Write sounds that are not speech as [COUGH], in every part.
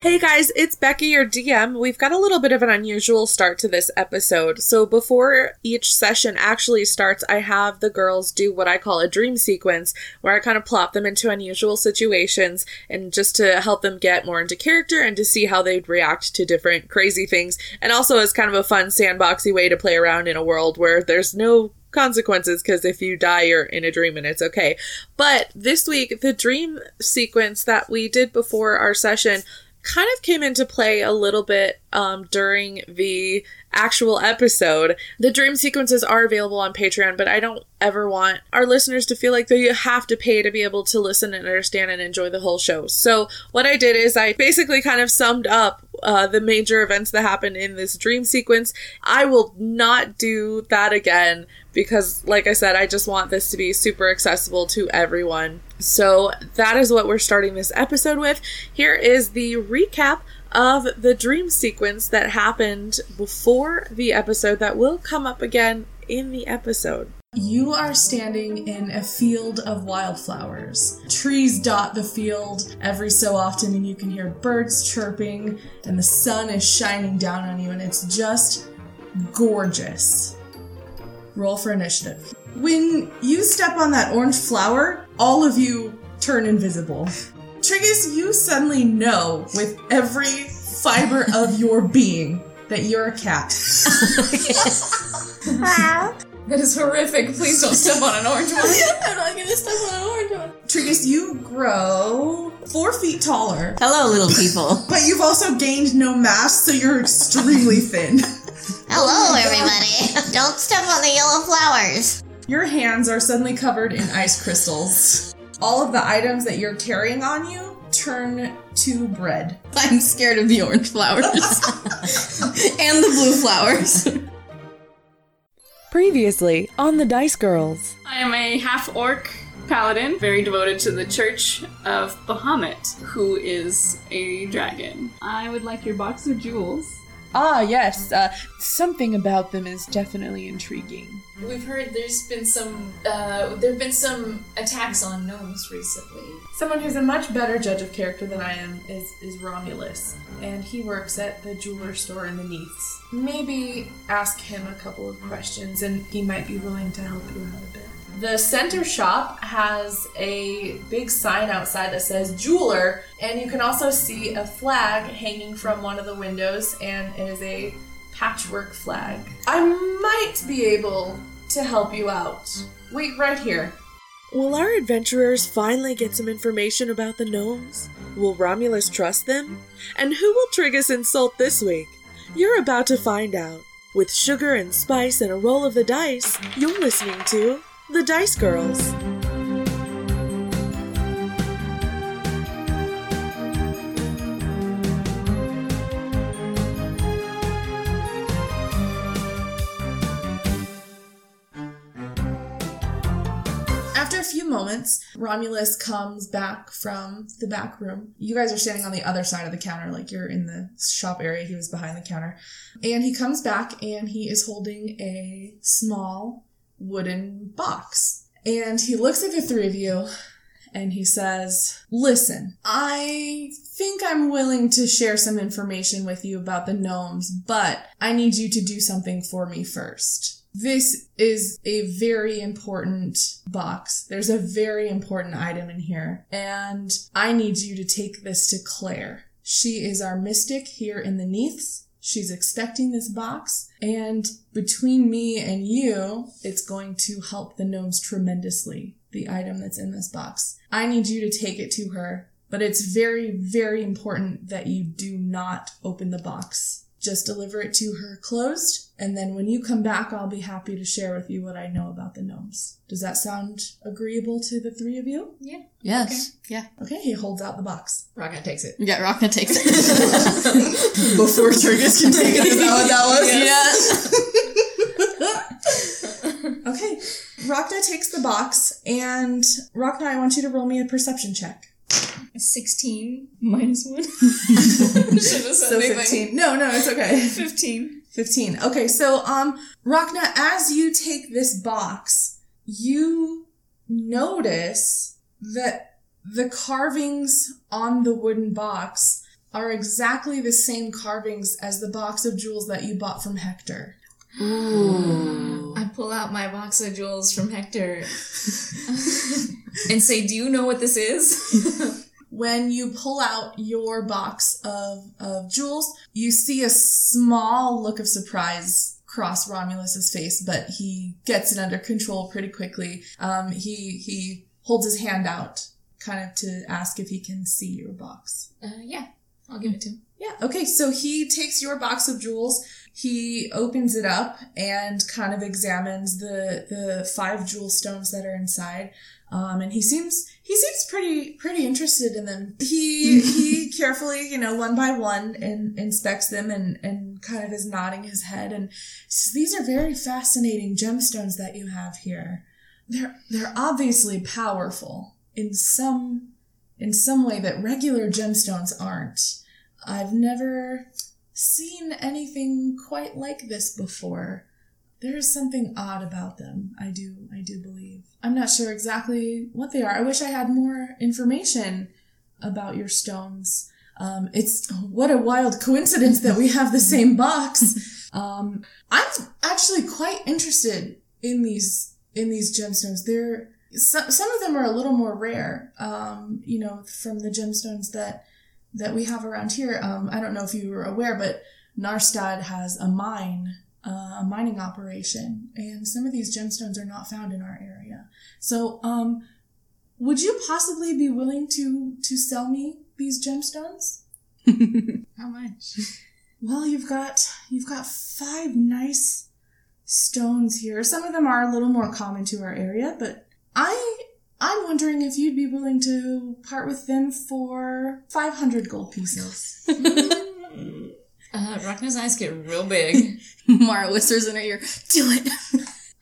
Hey guys, it's Becky, your DM. We've got a little bit of an unusual start to this episode. So, before each session actually starts, I have the girls do what I call a dream sequence, where I kind of plop them into unusual situations and just to help them get more into character and to see how they'd react to different crazy things. And also as kind of a fun sandboxy way to play around in a world where there's no consequences because if you die, you're in a dream and it's okay. But this week, the dream sequence that we did before our session kind of came into play a little bit um, during the actual episode. The dream sequences are available on Patreon, but I don't ever want our listeners to feel like they have to pay to be able to listen and understand and enjoy the whole show. So, what I did is I basically kind of summed up uh, the major events that happened in this dream sequence. I will not do that again because, like I said, I just want this to be super accessible to everyone. So, that is what we're starting this episode with. Here is the recap of the dream sequence that happened before the episode that will come up again in the episode. You are standing in a field of wildflowers. Trees dot the field every so often, and you can hear birds chirping, and the sun is shining down on you, and it's just gorgeous. Roll for initiative. When you step on that orange flower, all of you turn invisible. Triggus, you suddenly know with every fiber of your being that you're a cat. [LAUGHS] Wow. That is horrific. Please don't step on an orange one. [LAUGHS] I'm not gonna step on an orange one. Triggus, you grow four feet taller, Hello, little people. but you've also gained no mass, so you're extremely thin. Hello, everybody. Don't step on the yellow flowers. Your hands are suddenly covered in ice crystals. All of the items that you're carrying on you turn to bread. [LAUGHS] I'm scared of the orange flowers [LAUGHS] and the blue flowers. Previously on the Dice Girls. I am a half orc paladin, very devoted to the Church of Bahamut, who is a dragon. I would like your box of jewels. Ah, yes, uh, something about them is definitely intriguing. We've heard there's been some uh, there have been some attacks on gnomes recently. Someone who's a much better judge of character than I am is, is Romulus, and he works at the jeweler store in the Neaths. Maybe ask him a couple of questions, and he might be willing to help you out a bit. The center shop has a big sign outside that says jeweler, and you can also see a flag hanging from one of the windows, and it is a patchwork flag. I might be able to help you out. Wait right here. Will our adventurers finally get some information about the gnomes? Will Romulus trust them? And who will Triggus insult this week? You're about to find out. With sugar and spice and a roll of the dice, you're listening to The Dice Girls. After a few moments, Romulus comes back from the back room. You guys are standing on the other side of the counter, like you're in the shop area. He was behind the counter. And he comes back and he is holding a small wooden box. And he looks at the three of you and he says, Listen, I think I'm willing to share some information with you about the gnomes, but I need you to do something for me first. This is a very important box. There's a very important item in here, and I need you to take this to Claire. She is our mystic here in the Neaths. She's expecting this box, and between me and you, it's going to help the gnomes tremendously. The item that's in this box. I need you to take it to her, but it's very, very important that you do not open the box. Just deliver it to her closed, and then when you come back, I'll be happy to share with you what I know about the gnomes. Does that sound agreeable to the three of you? Yeah. Yes. Yeah. Okay, he holds out the box. Rhakna takes it. Yeah, Rhakna takes it. [LAUGHS] Before Triggus can take it, is that what that was? yeah. [LAUGHS] Okay, Rhakna takes the box, and Rhakna, I want you to roll me a perception check. 16 minus 1. [LAUGHS] Should have said So 15. No, no, it's okay. 15. 15. Okay, so um Rhakna, as you take this box, you notice that the carvings on the wooden box are exactly the same carvings as the box of jewels that you bought from Hector. Ooh. I pull out my box of jewels from Hector [LAUGHS] [LAUGHS] and say, Do you know what this is? When you pull out your box of, of jewels, you see a small look of surprise cross Romulus's face, but he gets it under control pretty quickly. Um, he he holds his hand out, kind of to ask if he can see your box. uh, yeah, I'll give it to him. Yeah. Okay. So he takes your box of jewels. He opens it up and kind of examines the the five jewel stones that are inside. Um, and he seems he seems pretty pretty interested in them. He [LAUGHS] he carefully, you know, one by one, and inspects them and and kind of is nodding his head and says, "These are very fascinating gemstones that you have here. They're they're obviously powerful in some in some way that regular gemstones aren't." I've never seen anything quite like this before. There is something odd about them. I do, I do believe. I'm not sure exactly what they are. I wish I had more information about your stones. Um, it's what a wild coincidence that we have the same box. [LAUGHS] Um, I'm actually quite interested in these in these gemstones. They're some some of them are a little more rare. Um, you know, from the gemstones that that we have around here. Um, I don't know if you were aware, but Narstad has a mine, uh, a mining operation, and some of these gemstones are not found in our area. So, um, would you possibly be willing to to sell me these gemstones? [LAUGHS] How much? Well, you've got you've got five nice stones here. Some of them are a little more common to our area, but I I'm wondering if you'd be willing to part with them for 500 gold pieces. [LAUGHS] Uh, Rhakna's eyes get real big. [LAUGHS] Mara whispers in her ear, "Do it."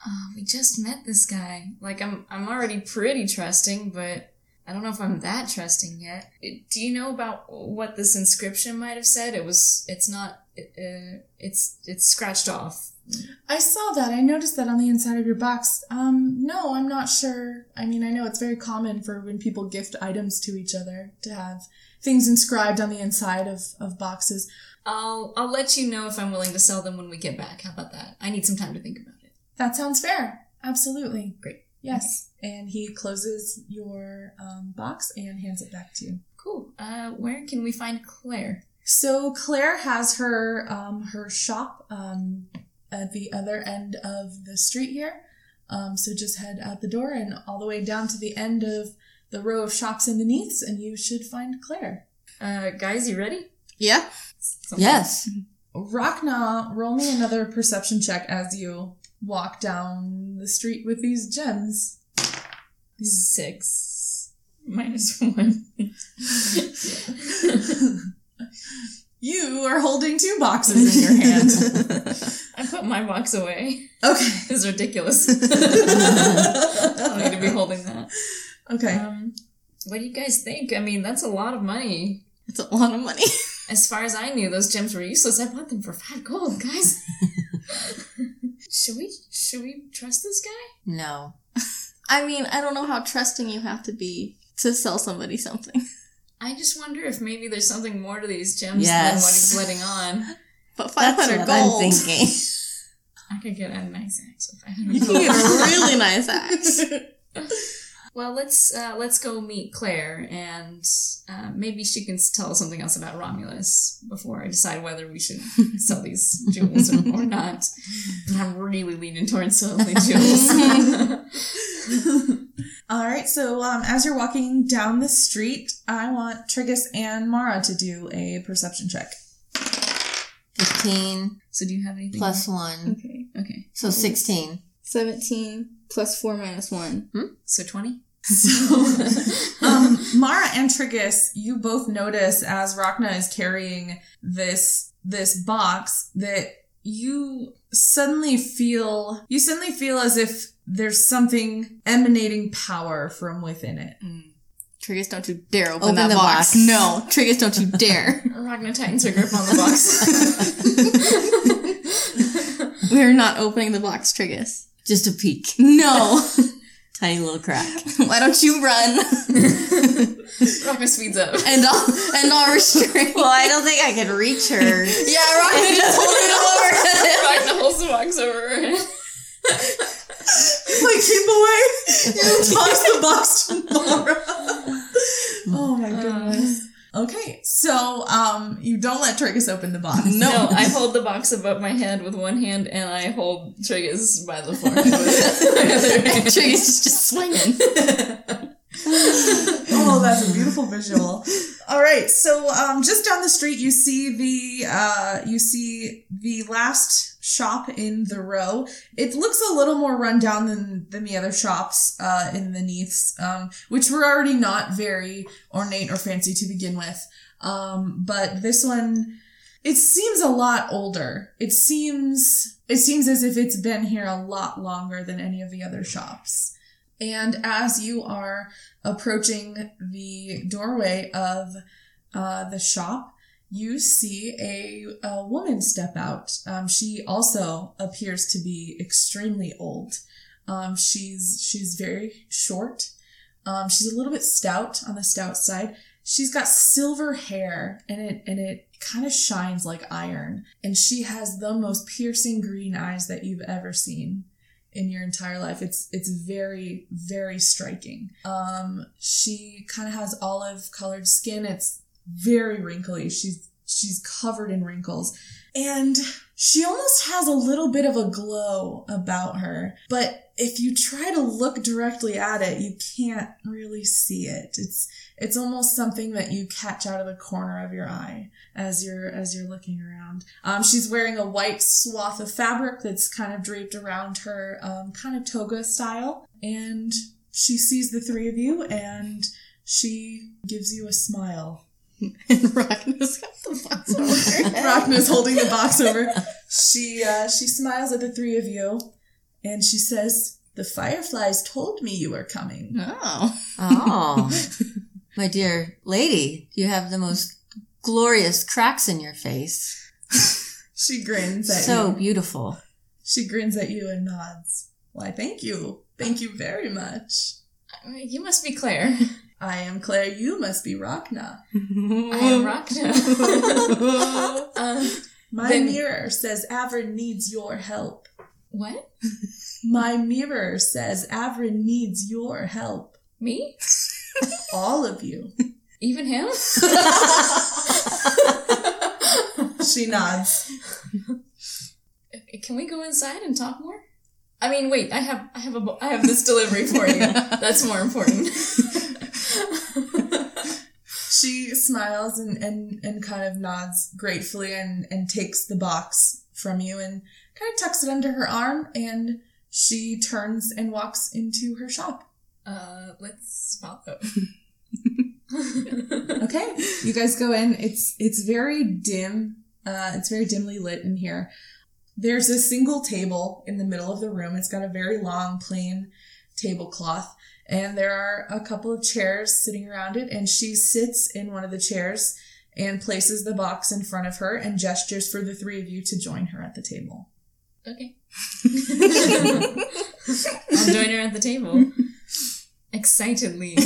Oh, [LAUGHS] we just met this guy. Like, I'm, I'm already pretty trusting, but I don't know if I'm that trusting yet. Do you know about what this inscription might have said? It was, it's not, it, uh, it's, it's scratched off. I saw that. I noticed that on the inside of your box. Um, no, I'm not sure. I mean, I know it's very common for when people gift items to each other to have things inscribed on the inside of, of boxes. I'll, I'll let you know if I'm willing to sell them when we get back. How about that? I need some time to think about it. That sounds fair. Absolutely. Great. Yes. And he closes your um, box and hands it back to you. Cool. Uh, where can we find Claire? So Claire has her um, her shop um, at the other end of the street here. Um, so just head out the door and all the way down to the end of the row of shops underneath, and you should find Claire. Uh, guys, you ready? Yeah. Something- Yes. Rhakna, roll me another perception check as you walk down the street with these gems. Six minus [LAUGHS] one. You are holding two boxes in your hand. [LAUGHS] I put my box away. Okay. [LAUGHS] It's ridiculous. I don't need to be holding that. Okay. Um, what do you guys think? I mean, that's a lot of money. It's a lot of money. As far as I knew, those gems were useless. I bought them for five gold, guys. [LAUGHS] should we? Should we trust this guy? No. I mean, I don't know how trusting you have to be to sell somebody something. I just wonder if maybe there's something more to these gems Yes. than what he's letting on. But 500 what gold. I'm thinking. I could get a nice axe with You 500 can get a really nice axe. [LAUGHS] Well, let's uh, let's go meet Claire, and uh, maybe she can tell us something else about Romulus before I decide whether we should [LAUGHS] sell these jewels or, or not. But I'm really leaning towards selling the jewels. [LAUGHS] All right. So um, as you're walking down the street, I want Triggus and Mara to do a perception check. 15 so, do you have anything? plus 1. Okay. Okay, So 16. 17 plus 4 minus 1. so twenty. So, [LAUGHS] um, Mara and Triggus, you both notice as Rhakna is carrying this this box that you suddenly feel you suddenly feel as if there's something emanating power from within it. Triggus, don't you dare open, Open that the box. box. No, Triggus, don't you dare. [LAUGHS] Rhakna tightens her grip on the box. [LAUGHS] We're not opening the box, Triggus. Just a peek. No. Tiny little crack. [LAUGHS] Why don't you run? [LAUGHS] Rhakna speeds up. And I'll, and I'll restrain. Well, I don't think I can reach her. [LAUGHS] Yeah, Rhakna just hold it over. Rhakna holds the box over her head. like keep away. You toss the box to Mara. oh my goodness. Uh, Okay, so um, you don't let Triggus open the box. No, [LAUGHS] I hold the box above my head with one hand, and I hold Triggus by the forehead [LAUGHS] with [LAUGHS] my other hand. Trigger's just swinging. oh, that's a beautiful visual. All right, so um, just down the street, you see the uh, you see the last shop in the row. It looks a little more run down than than the other shops uh, in the Neaths, um, which were already not very ornate or fancy to begin with. Um, but this one, it seems a lot older. It seems it seems as if it's been here a lot longer than any of the other shops. And as you are approaching the doorway of uh, the shop, you see a, a woman step out. Um, she also appears to be extremely old. Um, she's she's very short. Um, she's a little bit stout on the stout side. She's got silver hair and it and it kind of shines like iron. And she has the most piercing green eyes that you've ever seen in your entire life. It's it's very very striking. Um, she kind of has olive colored skin. It's very wrinkly. She's she's covered in wrinkles, and she almost has a little bit of a glow about her. But if you try to look directly at it, you can't really see it. It's it's almost something that you catch out of the corner of your eye as you're as you're looking around. Um, she's wearing a white swath of fabric that's kind of draped around her, um, kind of toga style, and she sees the three of you and she gives you a smile. [LAUGHS] And Rhakna's got the box over her [LAUGHS] holding the box over. [LAUGHS] She uh, she smiles at the three of you, and she says, "The fireflies told me you were coming." Oh. Oh. My dear lady, you have the most glorious cracks in your face. She grins at So you. beautiful. She grins at you and nods. Why, thank you. Thank you very much. You must be Claire. I am Claire. You must be Rhakna. [LAUGHS] I am Rhakna. uh, [LAUGHS] My Then- mirror says Avrin needs your help. what? My mirror says Avrin needs your help. Me? All of you. Even him? [LAUGHS] She nods. Can we go inside and talk more? I mean, wait. I have, I have a I have this delivery for you. That's more important. [LAUGHS] She smiles and, and, and kind of nods gratefully and, and takes the box from you and kind of tucks it under her arm and she turns and walks into her shop. Uh, let's follow. [LAUGHS] [LAUGHS] Okay. You guys go in. It's it's very dim. Uh, it's very dimly lit in here. There's a single table in the middle of the room. It's got a very long, plain tablecloth, and there are a couple of chairs sitting around it. And she sits in one of the chairs and places the box in front of her and gestures for the three of you to join her at the table. Okay. [LAUGHS] I'll join her at the table. Excitedly.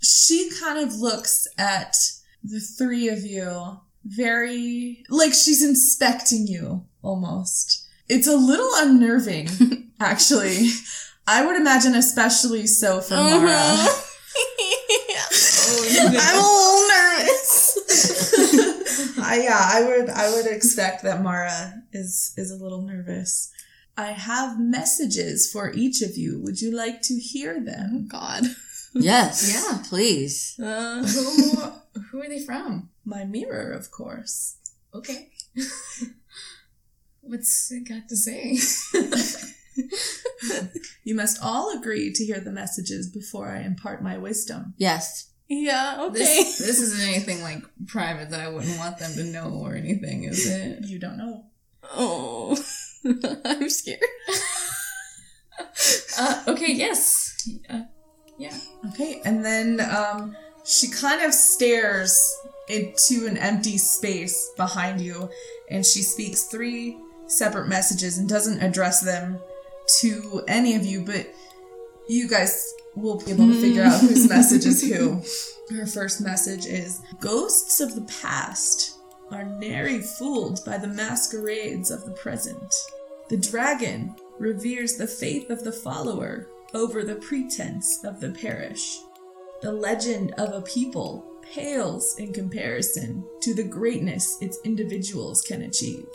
she kind of looks at the three of you very like she's inspecting you almost. It's a little unnerving, [LAUGHS] actually. I would imagine especially so for Mara. [LAUGHS] I'm a little nervous. [LAUGHS] I, yeah, I would I would expect that Mara is is a little nervous. I have messages for each of you. Would you like to hear them? God. Yes. Yeah. Please. Uh, who, who are they from? My mirror, of course. Okay. What's it got to say? [LAUGHS] You must all agree to hear the messages before I impart my wisdom. Yes. yeah, okay. This, [LAUGHS] this isn't anything like private that I wouldn't want them to know or anything, is it? You don't know. Oh. [LAUGHS] I'm scared. Uh, okay, yes. Uh, yeah. Okay, and then um, she kind of stares into an empty space behind you, and she speaks three separate messages and doesn't address them to any of you, but you guys will be able to figure out whose hmm. message is who. [LAUGHS] Her first message is Ghosts of the past are nary fooled by the masquerades of the present. The dragon reveres the faith of the follower over the pretense of the parish. The legend of a people pales in comparison to the greatness its individuals can achieve.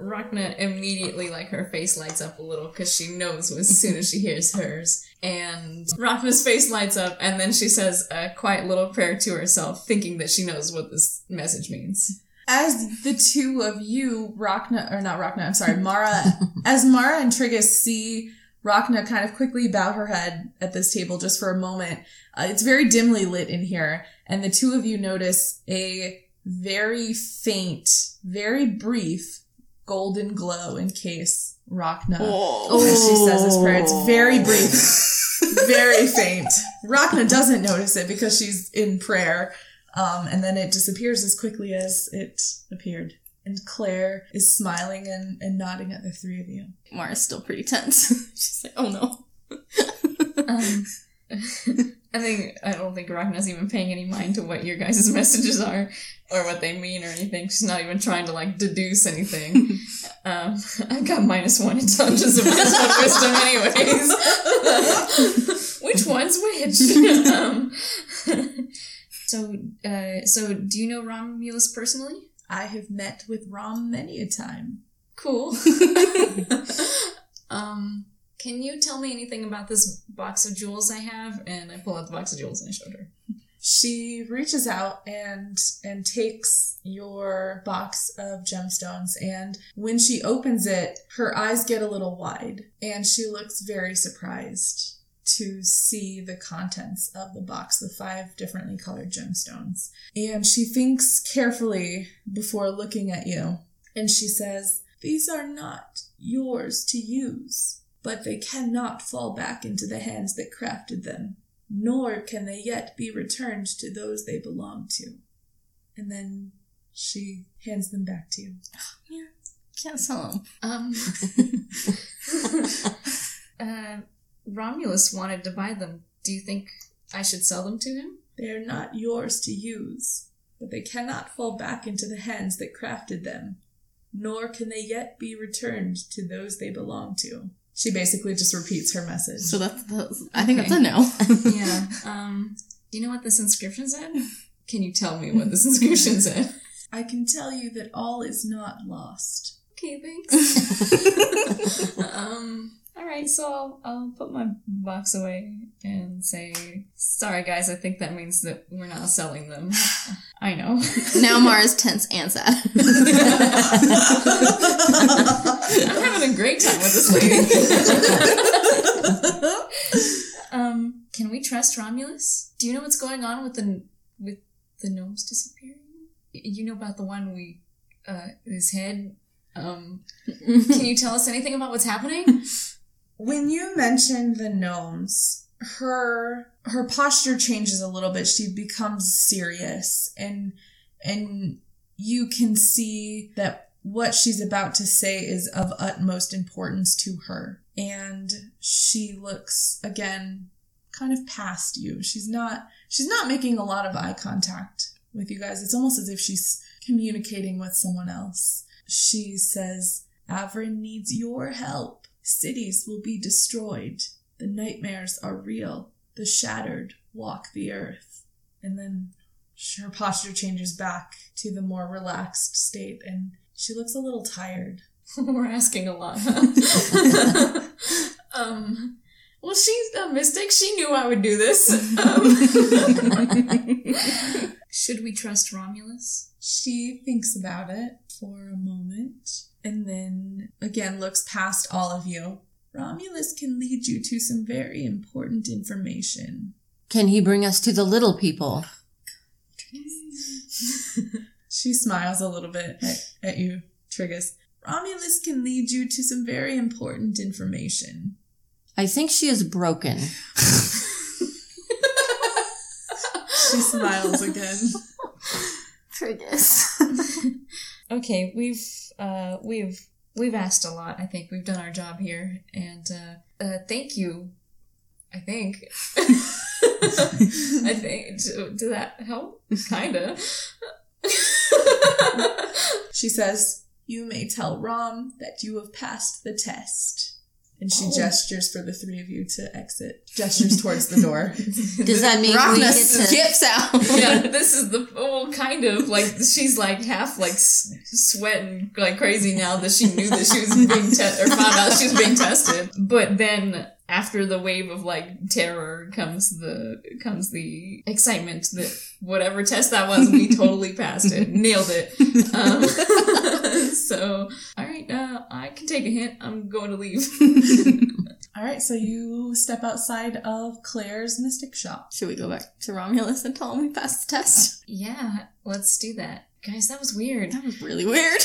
Rhakna immediately, like, her face lights up a little because she knows as soon as she hears hers. And Rhakna's face lights up, and then she says a quiet little prayer to herself, thinking that she knows what this message means. As the two of you, Rhakna, or not Rhakna, I'm sorry, Mara, [LAUGHS] as Mara and Triggus see Rhakna kind of quickly bow her head at this table just for a moment, uh, it's very dimly lit in here, and the two of you notice a very faint, very brief golden glow in case Rhakna, as she says this prayer. It's very brief, [LAUGHS] very faint. Rhakna doesn't notice it because she's in prayer, um, and then it disappears as quickly as it appeared. And Claire is smiling and, and nodding at the three of you. Mara's still pretty tense. [LAUGHS] She's like, oh no. Um, [LAUGHS] I think I don't think Rhakna's even paying any mind to what your guys' [LAUGHS] messages are or what they mean or anything. She's not even trying to like deduce anything. [LAUGHS] um, I've got minus one intelligence and minus one wisdom, anyways. which one's which? um, so, uh, so do you know Romulus personally? I have met with Rom many a time. Cool. um, can you tell me anything about this box of jewels I have? And I pull out the box of jewels and I showed her. She reaches out and and takes your box of gemstones and when she opens it, her eyes get a little wide and she looks very surprised to see the contents of the box, the five differently colored gemstones. And she thinks carefully before looking at you and she says, "These are not yours to use." But they cannot fall back into the hands that crafted them, nor can they yet be returned to those they belong to. And then she hands them back to you. [SIGHS] Yeah, Can't sell them. Um, [LAUGHS] [LAUGHS] uh, Romulus wanted to buy them. Do you think I should sell them to him? They are not yours to use, but they cannot fall back into the hands that crafted them, nor can they yet be returned to those they belong to. She basically just repeats her message. So that's, that's I think Okay. that's a no. [LAUGHS] yeah. Um, do you know what this inscription said? Can you tell me what this inscription said? I can tell you that all is not lost. Okay, thanks. [LAUGHS] um, all right, so I'll, I'll put my box away and say, sorry guys, I think that means that we're not selling them. I know. now Mara's tense and sad. [LAUGHS] I'm having a great time with this lady. [LAUGHS] um, can we trust Romulus? Do you know what's going on with the with the gnomes disappearing? You know about the one we uh his head. Um, can you tell us anything about what's happening? When you mention the gnomes, her her posture changes a little bit. She becomes serious and and you can see that what she's about to say is of utmost importance to her. And she looks again kind of past you. She's not she's not making a lot of eye contact with you guys. It's almost as if she's communicating with someone else. She says, Avrin needs your help. Cities will be destroyed. The nightmares are real. The shattered walk the earth. And then her posture changes back to the more relaxed state and she looks a little tired. [LAUGHS] [LAUGHS] We're asking a lot. Huh? [LAUGHS] um, well, she's a mystic. She knew I would do this. Um, should we trust Romulus? She thinks about it for a moment and then again looks past all of you. Romulus can lead you to some very important information. Can he bring us to the little people? She smiles a little bit at, at you, Triggus. Romulus can lead you to some very important information. I think she is broken. [LAUGHS] She smiles again. Triggus. [LAUGHS] Okay, we've uh, we've we've asked a lot. I think we've done our job here, and uh, uh, thank you. I think. [LAUGHS] I think. Did that help? Kinda. She says, You may tell Rom that you have passed the test. And she Oh. gestures for the three of you to exit. Gestures towards the door. [LAUGHS] Does that mean we get to? skips out. [LAUGHS] yeah, this is the well, kind of like she's like half like s- sweating like crazy now that she knew that she was being te- or found out she was being tested. But then after the wave of like terror comes the comes the excitement that whatever test that was, we [LAUGHS] totally passed it, nailed it. Um, [LAUGHS] so all right, uh, I can take a hint. I'm going to leave. [LAUGHS] All right, so you step outside of Claire's Mystic Shop. Should we go back to Romulus and tell him we passed the test? yeah, let's do that, guys. That was weird. That was really weird.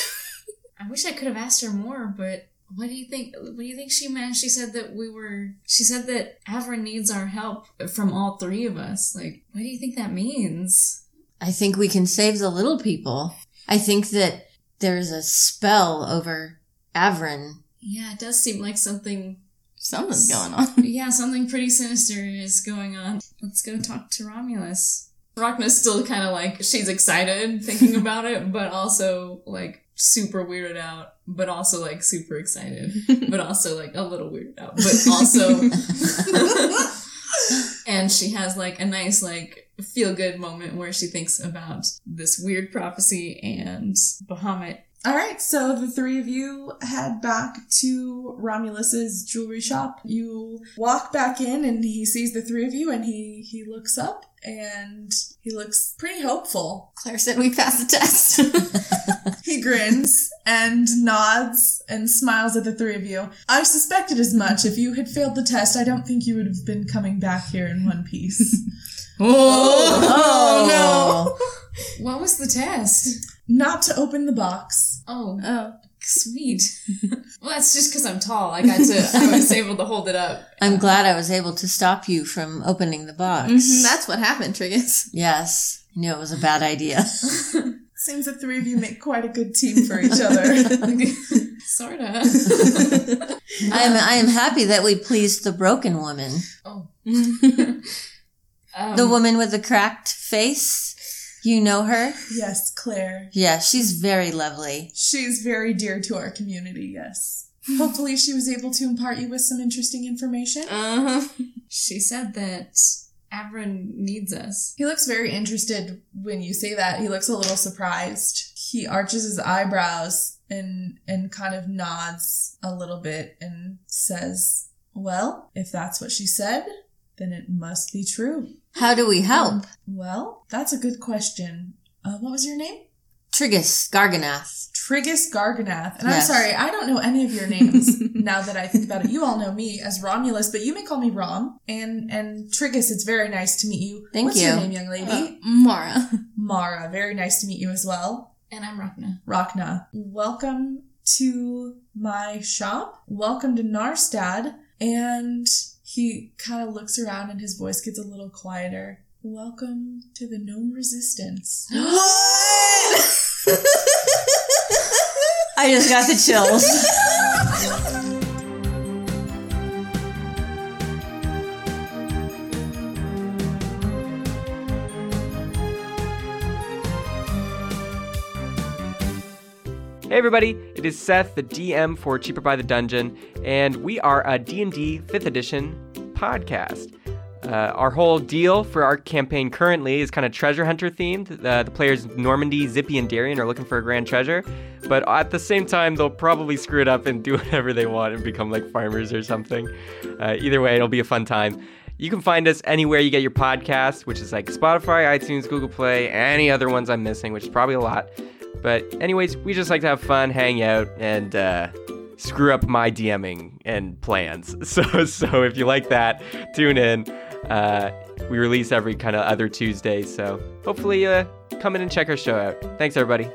I wish I could have asked her more, but what do you think? What do you think she meant? She said that we were. She said that Avron needs our help from all three of us. Like, what do you think that means? I think we can save the little people. I think that there's a spell over Avron. Yeah, it does seem like something. Something's going on. Yeah, something pretty sinister is going on. Let's go talk to Romulus. Rhakna's still kind of like she's excited thinking [LAUGHS] about it, but also like super weirded out, but also like super excited, but also like a little weirded out, but also. [LAUGHS] and she has like a nice like feel good moment where she thinks about this weird prophecy and Bahamut. All right, so the three of you head back to Romulus's jewelry shop. You walk back in, and he sees the three of you, and he he looks up, and he looks pretty hopeful. Claire said we passed the test. [LAUGHS] He grins and nods and smiles at the three of you. I suspected as much. If you had failed the test, I don't think you would have been coming back here in one piece. [LAUGHS] Oh. oh, no! Oh. [LAUGHS] What was the test? Not to open the box. Oh, oh. Sweet. [LAUGHS] well, that's just because I'm tall. I got to. I was [LAUGHS] able to hold it up. I'm glad I was able to stop you from opening the box. Mhm, That's what happened, Triggus. Yes, I knew it was a bad idea. [LAUGHS] Seems the three of you make quite a good team for each other. Sorta. I am I am happy that we pleased the broken woman, oh. the Um, woman with the cracked face. You know her? yes, Claire. Yeah, she's very lovely. She's very dear to our community, yes. Hopefully, she was able to impart you with some interesting information. Uh huh. She said that Avron needs us. He looks very interested when you say that. He looks a little surprised. He arches his eyebrows and and kind of nods a little bit and says, "Well, if that's what she said, then it must be true." How do we help? Well, that's a good question. Uh, what was your name? Triggus Garganath. Triggus Garganath. And Yes. I'm sorry, I don't know any of your names [LAUGHS] now that I think about it. You all know me as Romulus, but you may call me Rom. And and Triggus, it's very nice to meet you. Thank What's you. your name, young lady? Uh, Mara. [LAUGHS] Mara. Very nice to meet you as well. And I'm Rhakna. Rhakna. Welcome to my shop. Welcome to Narstad. And he kind of looks around and his voice gets a little quieter. Welcome to the Gnome Resistance. [GASPS] [LAUGHS] I just got the chills. [LAUGHS] Hey everybody, it is Seth, the DM for Cheaper by the Dungeon, and we are a D&D 5th edition podcast. Uh, our whole deal for our campaign currently is kind of treasure hunter themed. The, the players Normandy, Zippy, and Darian are looking for a grand treasure, but at the same time, they'll probably screw it up and do [LAUGHS] whatever they want and become like farmers or something. Uh, either way, it'll be a fun time. You can find us anywhere you get your podcast, which is like Spotify, iTunes, Google Play, any other ones I'm missing, which is probably a lot. But anyways, we just like to have fun, hang out, and uh, screw up my DMing and plans. [LAUGHS] So so if you like that, tune in. Uh, we release every kind of other Tuesday, so hopefully uh, come in and check our show out. Thanks everybody.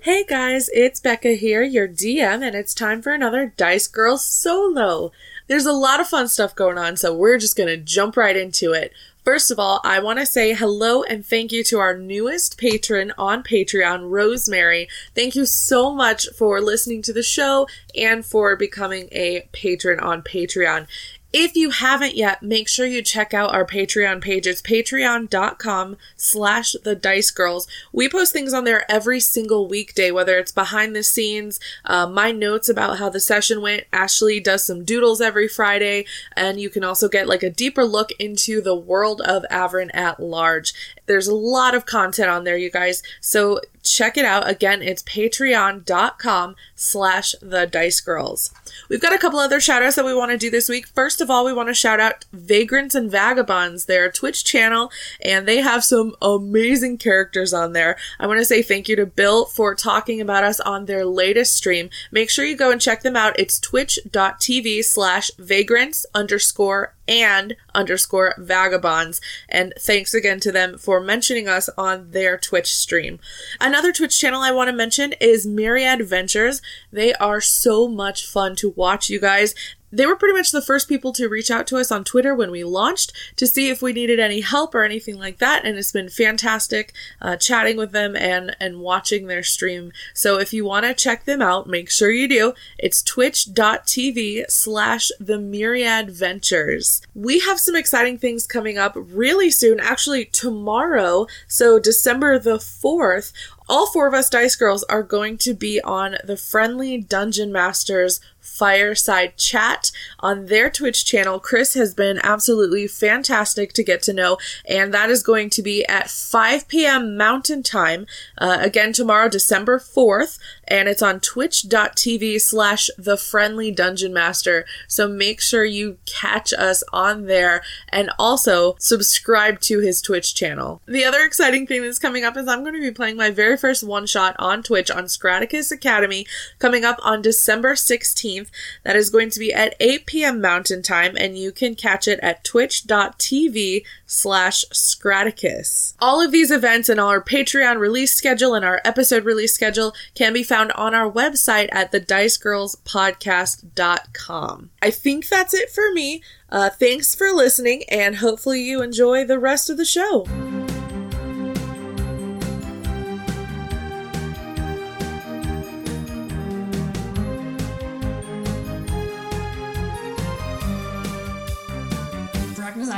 Hey guys, it's Becca here, your DM, and it's time for another Dice Girl solo. There's a lot of fun stuff going on, so we're just to jump right into it. First of all, I want to say hello and thank you to our newest patron on Patreon, Rosemary. Thank you so much for listening to the show and for becoming a patron on Patreon. If you haven't yet, make sure you check out our Patreon page. It's patreon.com slash the dice girls. We post things on there every single weekday, whether it's behind the scenes, uh, my notes about how the session went. Ashley does some doodles every Friday, and you can also get like a deeper look into the world of Averin at large. There's a lot of content on there, you guys. So check it out. Again, it's patreon.com slash the dice girls. We've got a couple other shout outs that we want to do this week. First of all, we want to shout out Vagrants and Vagabonds, their Twitch channel, and they have some amazing characters on there. I want to say thank you to Bill for talking about us on their latest stream. Make sure you go and check them out. It's twitch.tv slash vagrants underscore and underscore vagabonds. And thanks again to them for mentioning us on their Twitch stream. Another Twitch channel I want to mention is Myriad Ventures. They are so much fun to watch, you guys. They were pretty much the first people to reach out to us on Twitter when we launched to see if we needed any help or anything like that, and it's been fantastic uh, chatting with them and and watching their stream. So if you want to check them out, make sure you do. It's twitch.tv slash the Myriad Ventures. We have some exciting things coming up really soon, actually tomorrow. So December the 4th, all four of us Dice Girls are going to be on the Friendly Dungeon Masters fireside chat on their Twitch channel. Chris has been absolutely fantastic to get to know, and that is going to be at 5 p.m. Mountain Time. Uh, again, tomorrow, December 4th, and it's on twitch.tv slash the friendly dungeon master. So make sure you catch us on there and also subscribe to his Twitch channel. The other exciting thing that's coming up is I'm going to be playing my very first one shot on Twitch on Scraticus Academy coming up on December 16th. That is going to be at 8 p.m. Mountain Time, and you can catch it at twitch.tv slash Scraticus. All of these events and our Patreon release schedule and our episode release schedule can be found on our website at thedicegirlspodcast.com. I think that's it for me. Uh, thanks for listening, and hopefully you enjoy the rest of the show.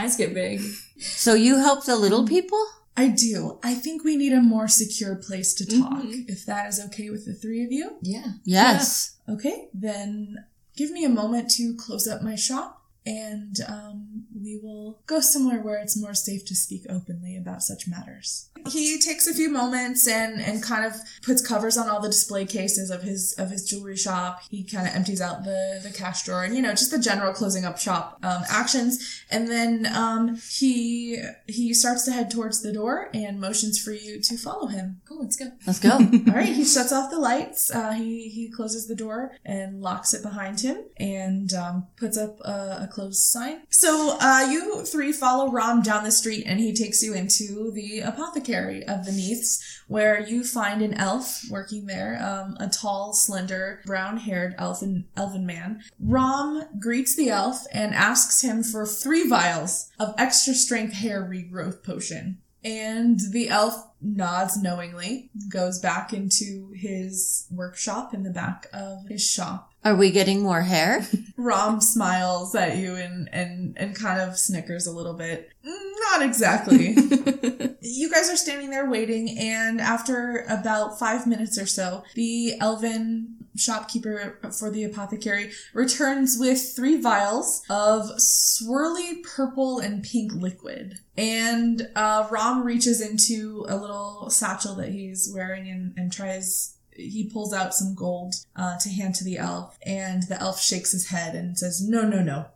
Eyes get big. So you help the little people? I do. I think we need a more secure place to talk, if that is okay with the three of you. Yeah. Yes. Okay, then give me a moment to close up my shop and um, we will go somewhere where it's more safe to speak openly about such matters. He takes a few moments and, and kind of puts covers on all the display cases of his of his jewelry shop. He kind of empties out the the cash drawer and you know just the general closing up shop um, actions. And then um, he he starts to head towards the door and motions for you to follow him. Cool, let's go. Let's go. [LAUGHS] All right, he shuts off the lights. Uh, he he closes the door and locks it behind him, and um, puts up a, a closed sign. So uh, you three follow Rom down the street, and he takes you into the apothecary of the Neaths, where you find an elf working there, um, a tall, slender, brown-haired elfin elven man. Rom greets the elf and asks him for three vials of extra strength hair regrowth potion. And the elf nods knowingly, goes back into his workshop in the back of his shop. Are we getting more hair? [LAUGHS] Rom smiles at you and, and, and kind of snickers a little bit. "Mm, Not exactly. [LAUGHS] you guys are standing there waiting, and after about five minutes or so, the elven shopkeeper for the apothecary returns with three vials of swirly purple and pink liquid. And uh, Rom reaches into a little satchel that he's wearing and, and tries he pulls out some gold uh, to hand to the elf, and the elf shakes his head and says, No, no, no.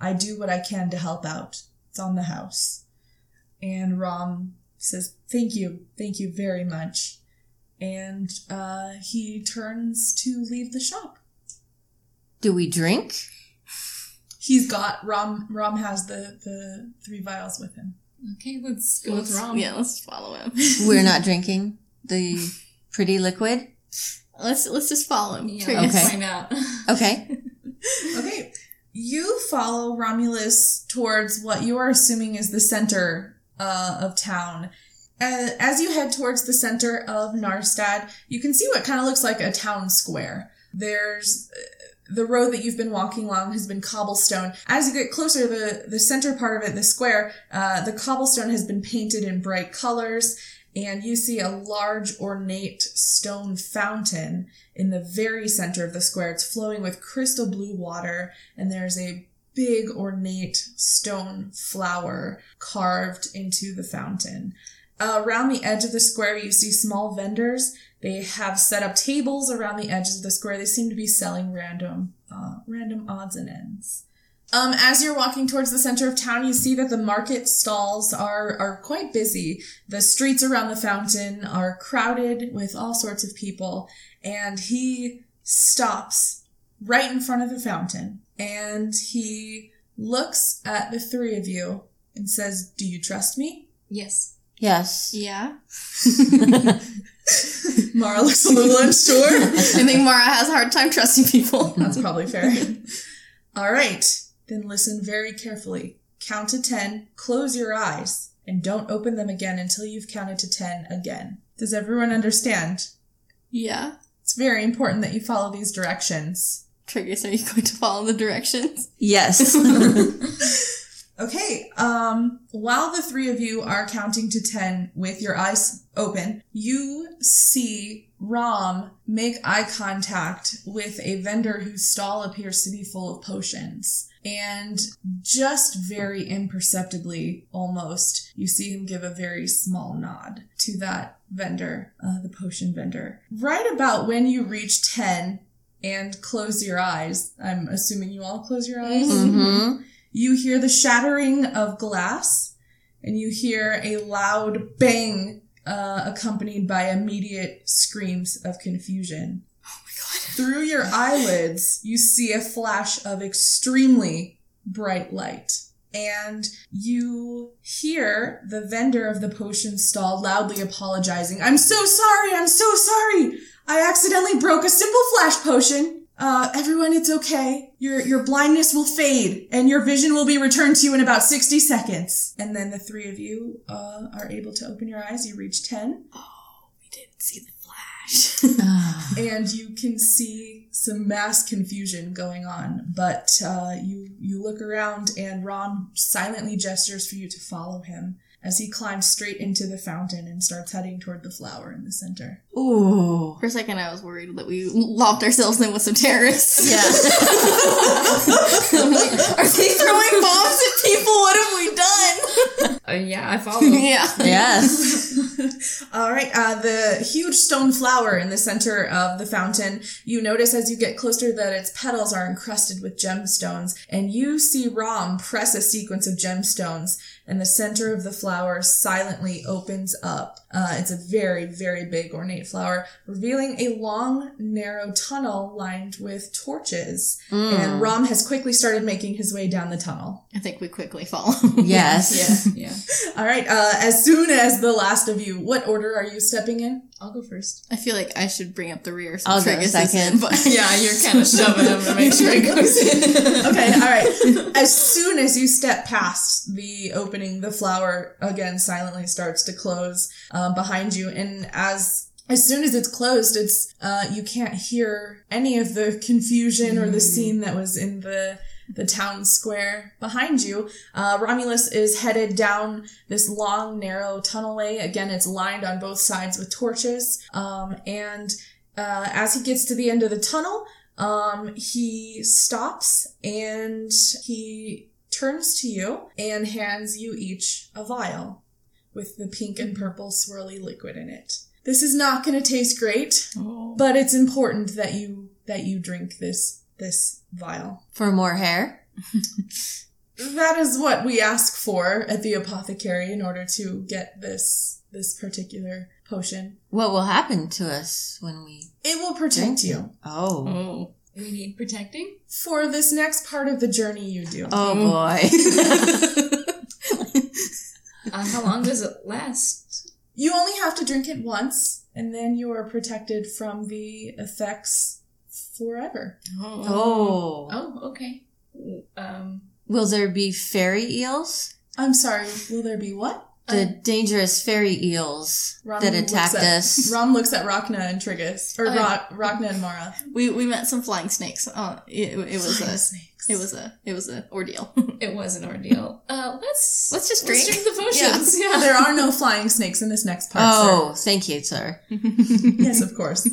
I do what I can to help out. It's on the house. And Rom says, Thank you. Thank you very much. And uh, he turns to leave the shop. Do we drink? He's got Rom. Rom has the the three vials with him. Okay, let's go with Rom. Yeah, let's follow him. [LAUGHS] We're not drinking the pretty liquid. Let's let's just follow him. Yeah, Curious. let's Okay. find out. [LAUGHS] Okay. [LAUGHS] Okay. you follow Romulus towards what you are assuming is the center uh, of town. Uh, as you head towards the center of Narstad, you can see what kind of looks like a town square. There's uh, the road that you've been walking along has been cobblestone. As you get closer, the the center part of it, the square, uh, the cobblestone has been painted in bright colors, and you see a large ornate stone fountain in the very center of the square. It's flowing with crystal blue water, and there's a big ornate stone flower carved into the fountain. Uh, around the edge of the square, you see small vendors. They have set up tables around the edges of the square. They seem to be selling random, uh, random odds and ends. Um, as you're walking towards the center of town, you see that the market stalls are, are quite busy. The streets around the fountain are crowded with all sorts of people, and he stops right in front of the fountain and he looks at the three of you and says, Do you trust me? Yes. Yes. Yeah. [LAUGHS] Mara looks a little unsure. [LAUGHS] I think Mara has a hard time trusting people. That's probably fair. [LAUGHS] All right, then listen very carefully. Count to 10, close your eyes, and don't open them again until you've counted to 10 again. Does everyone understand? Yeah. It's very important that you follow these directions. Triggus, are you going to follow the directions? Yes. [LAUGHS] Okay, um, while the three of you are counting to 10 with your eyes open, you see Rom make eye contact with a vendor whose stall appears to be full of potions. And just very imperceptibly, almost, you see him give a very small nod to that vendor, uh, the potion vendor. Right about when you reach 10 and close your eyes, I'm assuming you all close your eyes. hmm You hear the shattering of glass, and you hear a loud bang, uh, accompanied by immediate screams of confusion. Through your eyelids, you see a flash of extremely bright light. And you hear the vendor of the potion stall loudly apologizing. I'm so sorry, I'm so sorry. I accidentally broke a simple flash potion. Uh, everyone, it's okay. Your, your blindness will fade and your vision will be returned to you in about 60 seconds. And then the three of you, uh, are able to open your eyes. You reach 10 Oh, We didn't see the flash. [LAUGHS] and you can see some mass confusion going on. But, uh, you, you look around and Ron silently gestures for you to follow him as he climbs straight into the fountain and starts heading toward the flower in the center. Ooh. For a second, I was worried that we lopped ourselves in with some terrorists. Yeah. Like, [LAUGHS] [LAUGHS] Are they throwing bombs at people? What have we done? Uh, yeah, I follow. [LAUGHS] yeah. yes. [LAUGHS] All right, uh, the huge stone flower in the center of the fountain. You notice as you get closer that its petals are encrusted with gemstones, and you see Rom press a sequence of gemstones, and the center of the flower silently opens up. Uh, it's a very, very big ornate flower, revealing a long, narrow tunnel lined with torches. And Rom has quickly started making his way down the tunnel. I think we quickly follow. [LAUGHS] Yes. Yeah, yeah. [LAUGHS] All right, uh, as soon as the last of you, what order are you stepping in? I'll go first. I feel like I should bring up the rear so I'll go Triggus is second. in, but [LAUGHS] Yeah, you're kind of shoving him to make sure it goes [LAUGHS] in. okay, all right. [LAUGHS] As soon as you step past the opening, the flower again silently starts to close um, behind you, and as as soon as it's closed, it's uh, you can't hear any of the confusion or the scene that was in the the town square behind you. Uh, Romulus is headed down this long, narrow tunnelway. Again, it's lined on both sides with torches, um, and uh, as he gets to the end of the tunnel, um, he stops and he turns to you and hands you each a vial with the pink and purple swirly liquid in it. This is not going to taste great, but it's important that you that you drink this this vial. For more hair. [LAUGHS] That is what we ask for at the apothecary in order to get this this particular potion. What will happen to us when we It will protect drink you? Oh. Oh. We need protecting? for this next part of the journey you do. Oh boy. [LAUGHS] Uh, how long does it last? You only have to drink it once, and then you are protected from the effects forever. oh. Oh, okay. Um, Will there be fairy eels? I'm sorry, will there be what? The dangerous fairy eels Ron that attacked at- us. [LAUGHS] Ron looks at Rhakna and Triggus. Or Oh, Ra- Rhakna and Mara. We we met some flying snakes. Uh, it, it was Flying a snakes. it was a it was a ordeal. [LAUGHS] it was an ordeal. Uh, let's Let's just let's drink. drink the potions. Yeah. There are no flying snakes in this next part. Oh, thank you, sir. sir. [LAUGHS] yes, of course.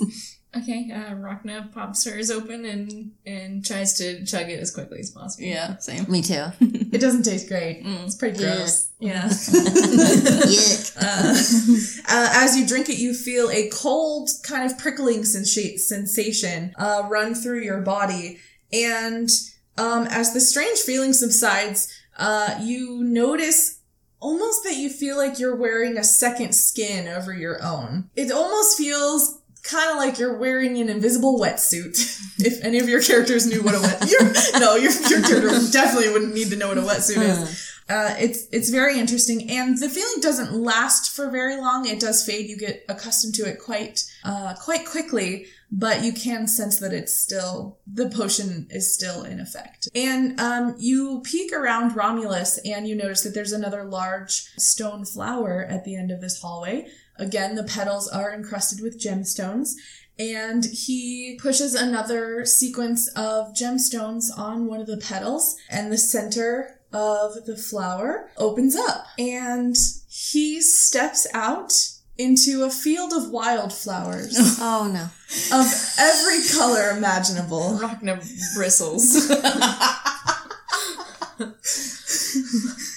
Okay. Uh, Rhakna pops hers open and and tries to chug it as quickly as possible. yeah, same. Me too. [LAUGHS] It doesn't taste great. Mm. It's pretty Yeah. gross. Yeah. [LAUGHS] Yuck. Uh, uh, as you drink it, you feel a cold, kind of prickling sensa- sensation uh, run through your body. And um, as the strange feeling subsides, uh, you notice almost that you feel like you're wearing a second skin over your own. It almost feels kind of like you're wearing an invisible wetsuit. [LAUGHS] if any of your characters knew what a wet, you're, no, your, your character definitely wouldn't need to know what a wetsuit is. Uh, it's it's very interesting, and the feeling doesn't last for very long. It does fade. You get accustomed to it quite uh, quite quickly, but you can sense that it's still the potion is still in effect. And um, you peek around Romulus, and you notice that there's another large stone flower at the end of this hallway. Again, the petals are encrusted with gemstones. And he pushes another sequence of gemstones on one of the petals, and the center of the flower opens up and he steps out into a field of wildflowers [LAUGHS] Oh no. of every color imaginable. Rhakna bristles. [LAUGHS]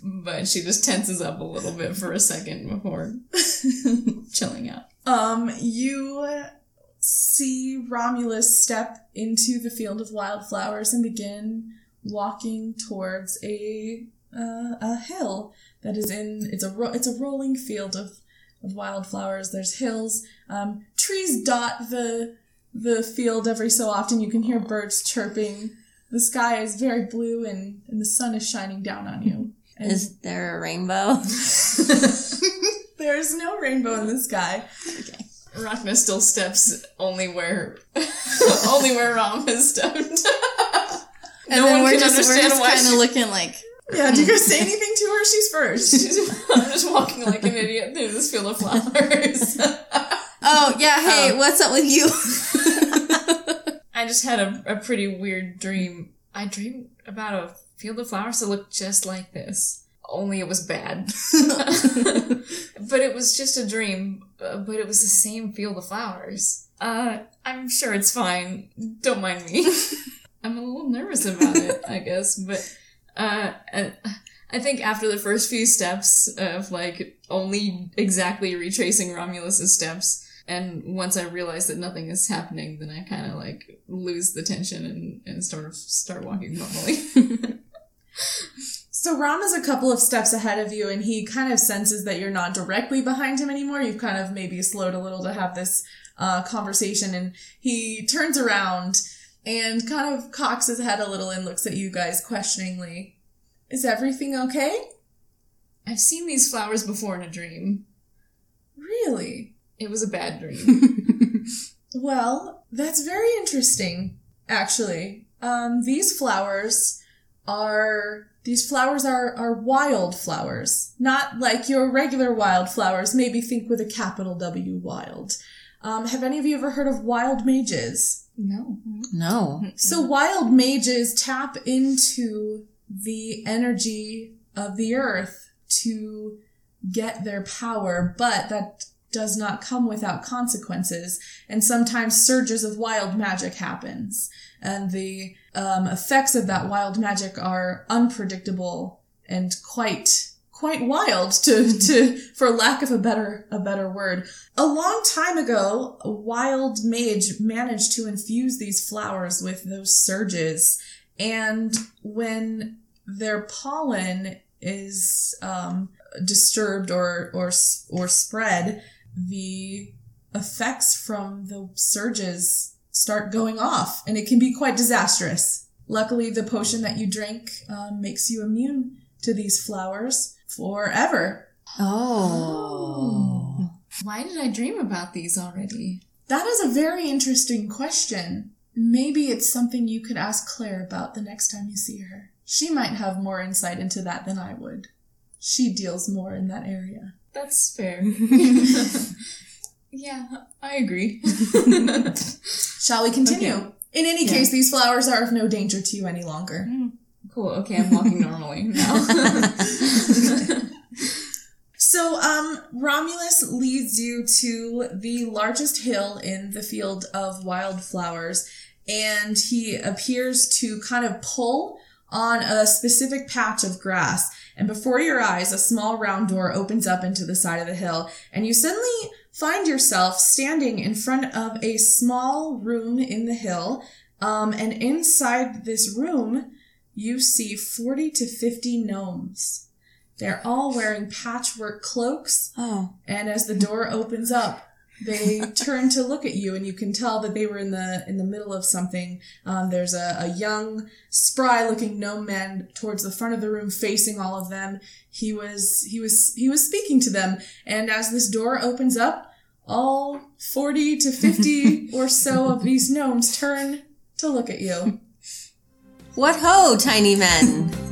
but she just tenses up a little bit for a second before chilling out. Um, you see Romulus step into the field of wildflowers and begin walking towards a uh, a hill that is in it's a ro- it's a rolling field of of wildflowers. There's hills, um, trees dot the the field every so often. You can hear birds chirping. The sky is very blue and, and the sun is shining down on you. And Is there a rainbow? [LAUGHS] there's no rainbow in the sky. Okay. Rhakna still steps only where [LAUGHS] only where Ram has stepped. [LAUGHS] And No one we're can just, we're understand just why kind of looking like Yeah, do you guys say anything to her? She's first. [LAUGHS] I'm just walking like an idiot through this field of flowers. [LAUGHS] Oh yeah, hey, Oh. what's up with you? [LAUGHS] I just had a, a pretty weird dream. I dreamed about a field of flowers that looked just like this. Only it was bad. but it was just a dream, uh, but it was the same field of flowers. Uh, I'm sure it's fine. Don't mind me. I'm a little nervous about it, I guess, but, uh, I- I think after the first few steps of like only exactly retracing Romulus's steps, and once I realize that nothing is happening, then I kind of like lose the tension and, and sort of start walking normally. [LAUGHS] So Ram is a couple of steps ahead of you, and he kind of senses that you're not directly behind him anymore. You've kind of maybe slowed a little to have this uh, conversation, and he turns around and kind of cocks his head a little and looks at you guys questioningly. Is everything okay? I've seen these flowers before in a dream. Really? It was a bad dream. [LAUGHS] Well, that's very interesting, actually. Um, these flowers are these flowers are are wild flowers, not like your regular wildflowers. Maybe think with a capital W, wild. Um, have any of you ever heard of wild mages? No. No. So wild mages tap into the energy of the earth to get their power, but that does not come without consequences. And sometimes surges of wild magic happens, and the um, effects of that wild magic are unpredictable and quite quite wild to to [LAUGHS] for lack of a better a better word. A long time ago, a wild mage managed to infuse these flowers with those surges, and when their pollen is um, disturbed or or or spread, the effects from the surges start going off, and it can be quite disastrous. Luckily, the potion that you drink um, makes you immune to these flowers forever. Oh. Why did I dream about these already? That is a very interesting question. Maybe it's something you could ask Claire about the next time you see her. She might have more insight into that than I would. She deals more in that area. That's fair. [LAUGHS] yeah, I agree. [LAUGHS] Shall we continue? Okay. In any Yeah. case, these flowers are of no danger to you any longer. Mm. Cool. Okay, I'm walking normally now. [LAUGHS] So, um, Romulus leads you to the largest hill in the field of wildflowers, and he appears to kind of pull on a specific patch of grass. And before your eyes, a small round door opens up into the side of the hill, and you suddenly find yourself standing in front of a small room in the hill. Um, and inside this room, you see 40 to 50 gnomes. They're all wearing patchwork cloaks, Oh. and as the door opens up, they [LAUGHS] turn to look at you, and you can tell that they were in the in the middle of something. Um, there's a, a young, spry-looking gnome man towards the front of the room, facing all of them. He was he was he was speaking to them, and as this door opens up, all forty to fifty [LAUGHS] or so of these gnomes turn to look at you. What ho, tiny men?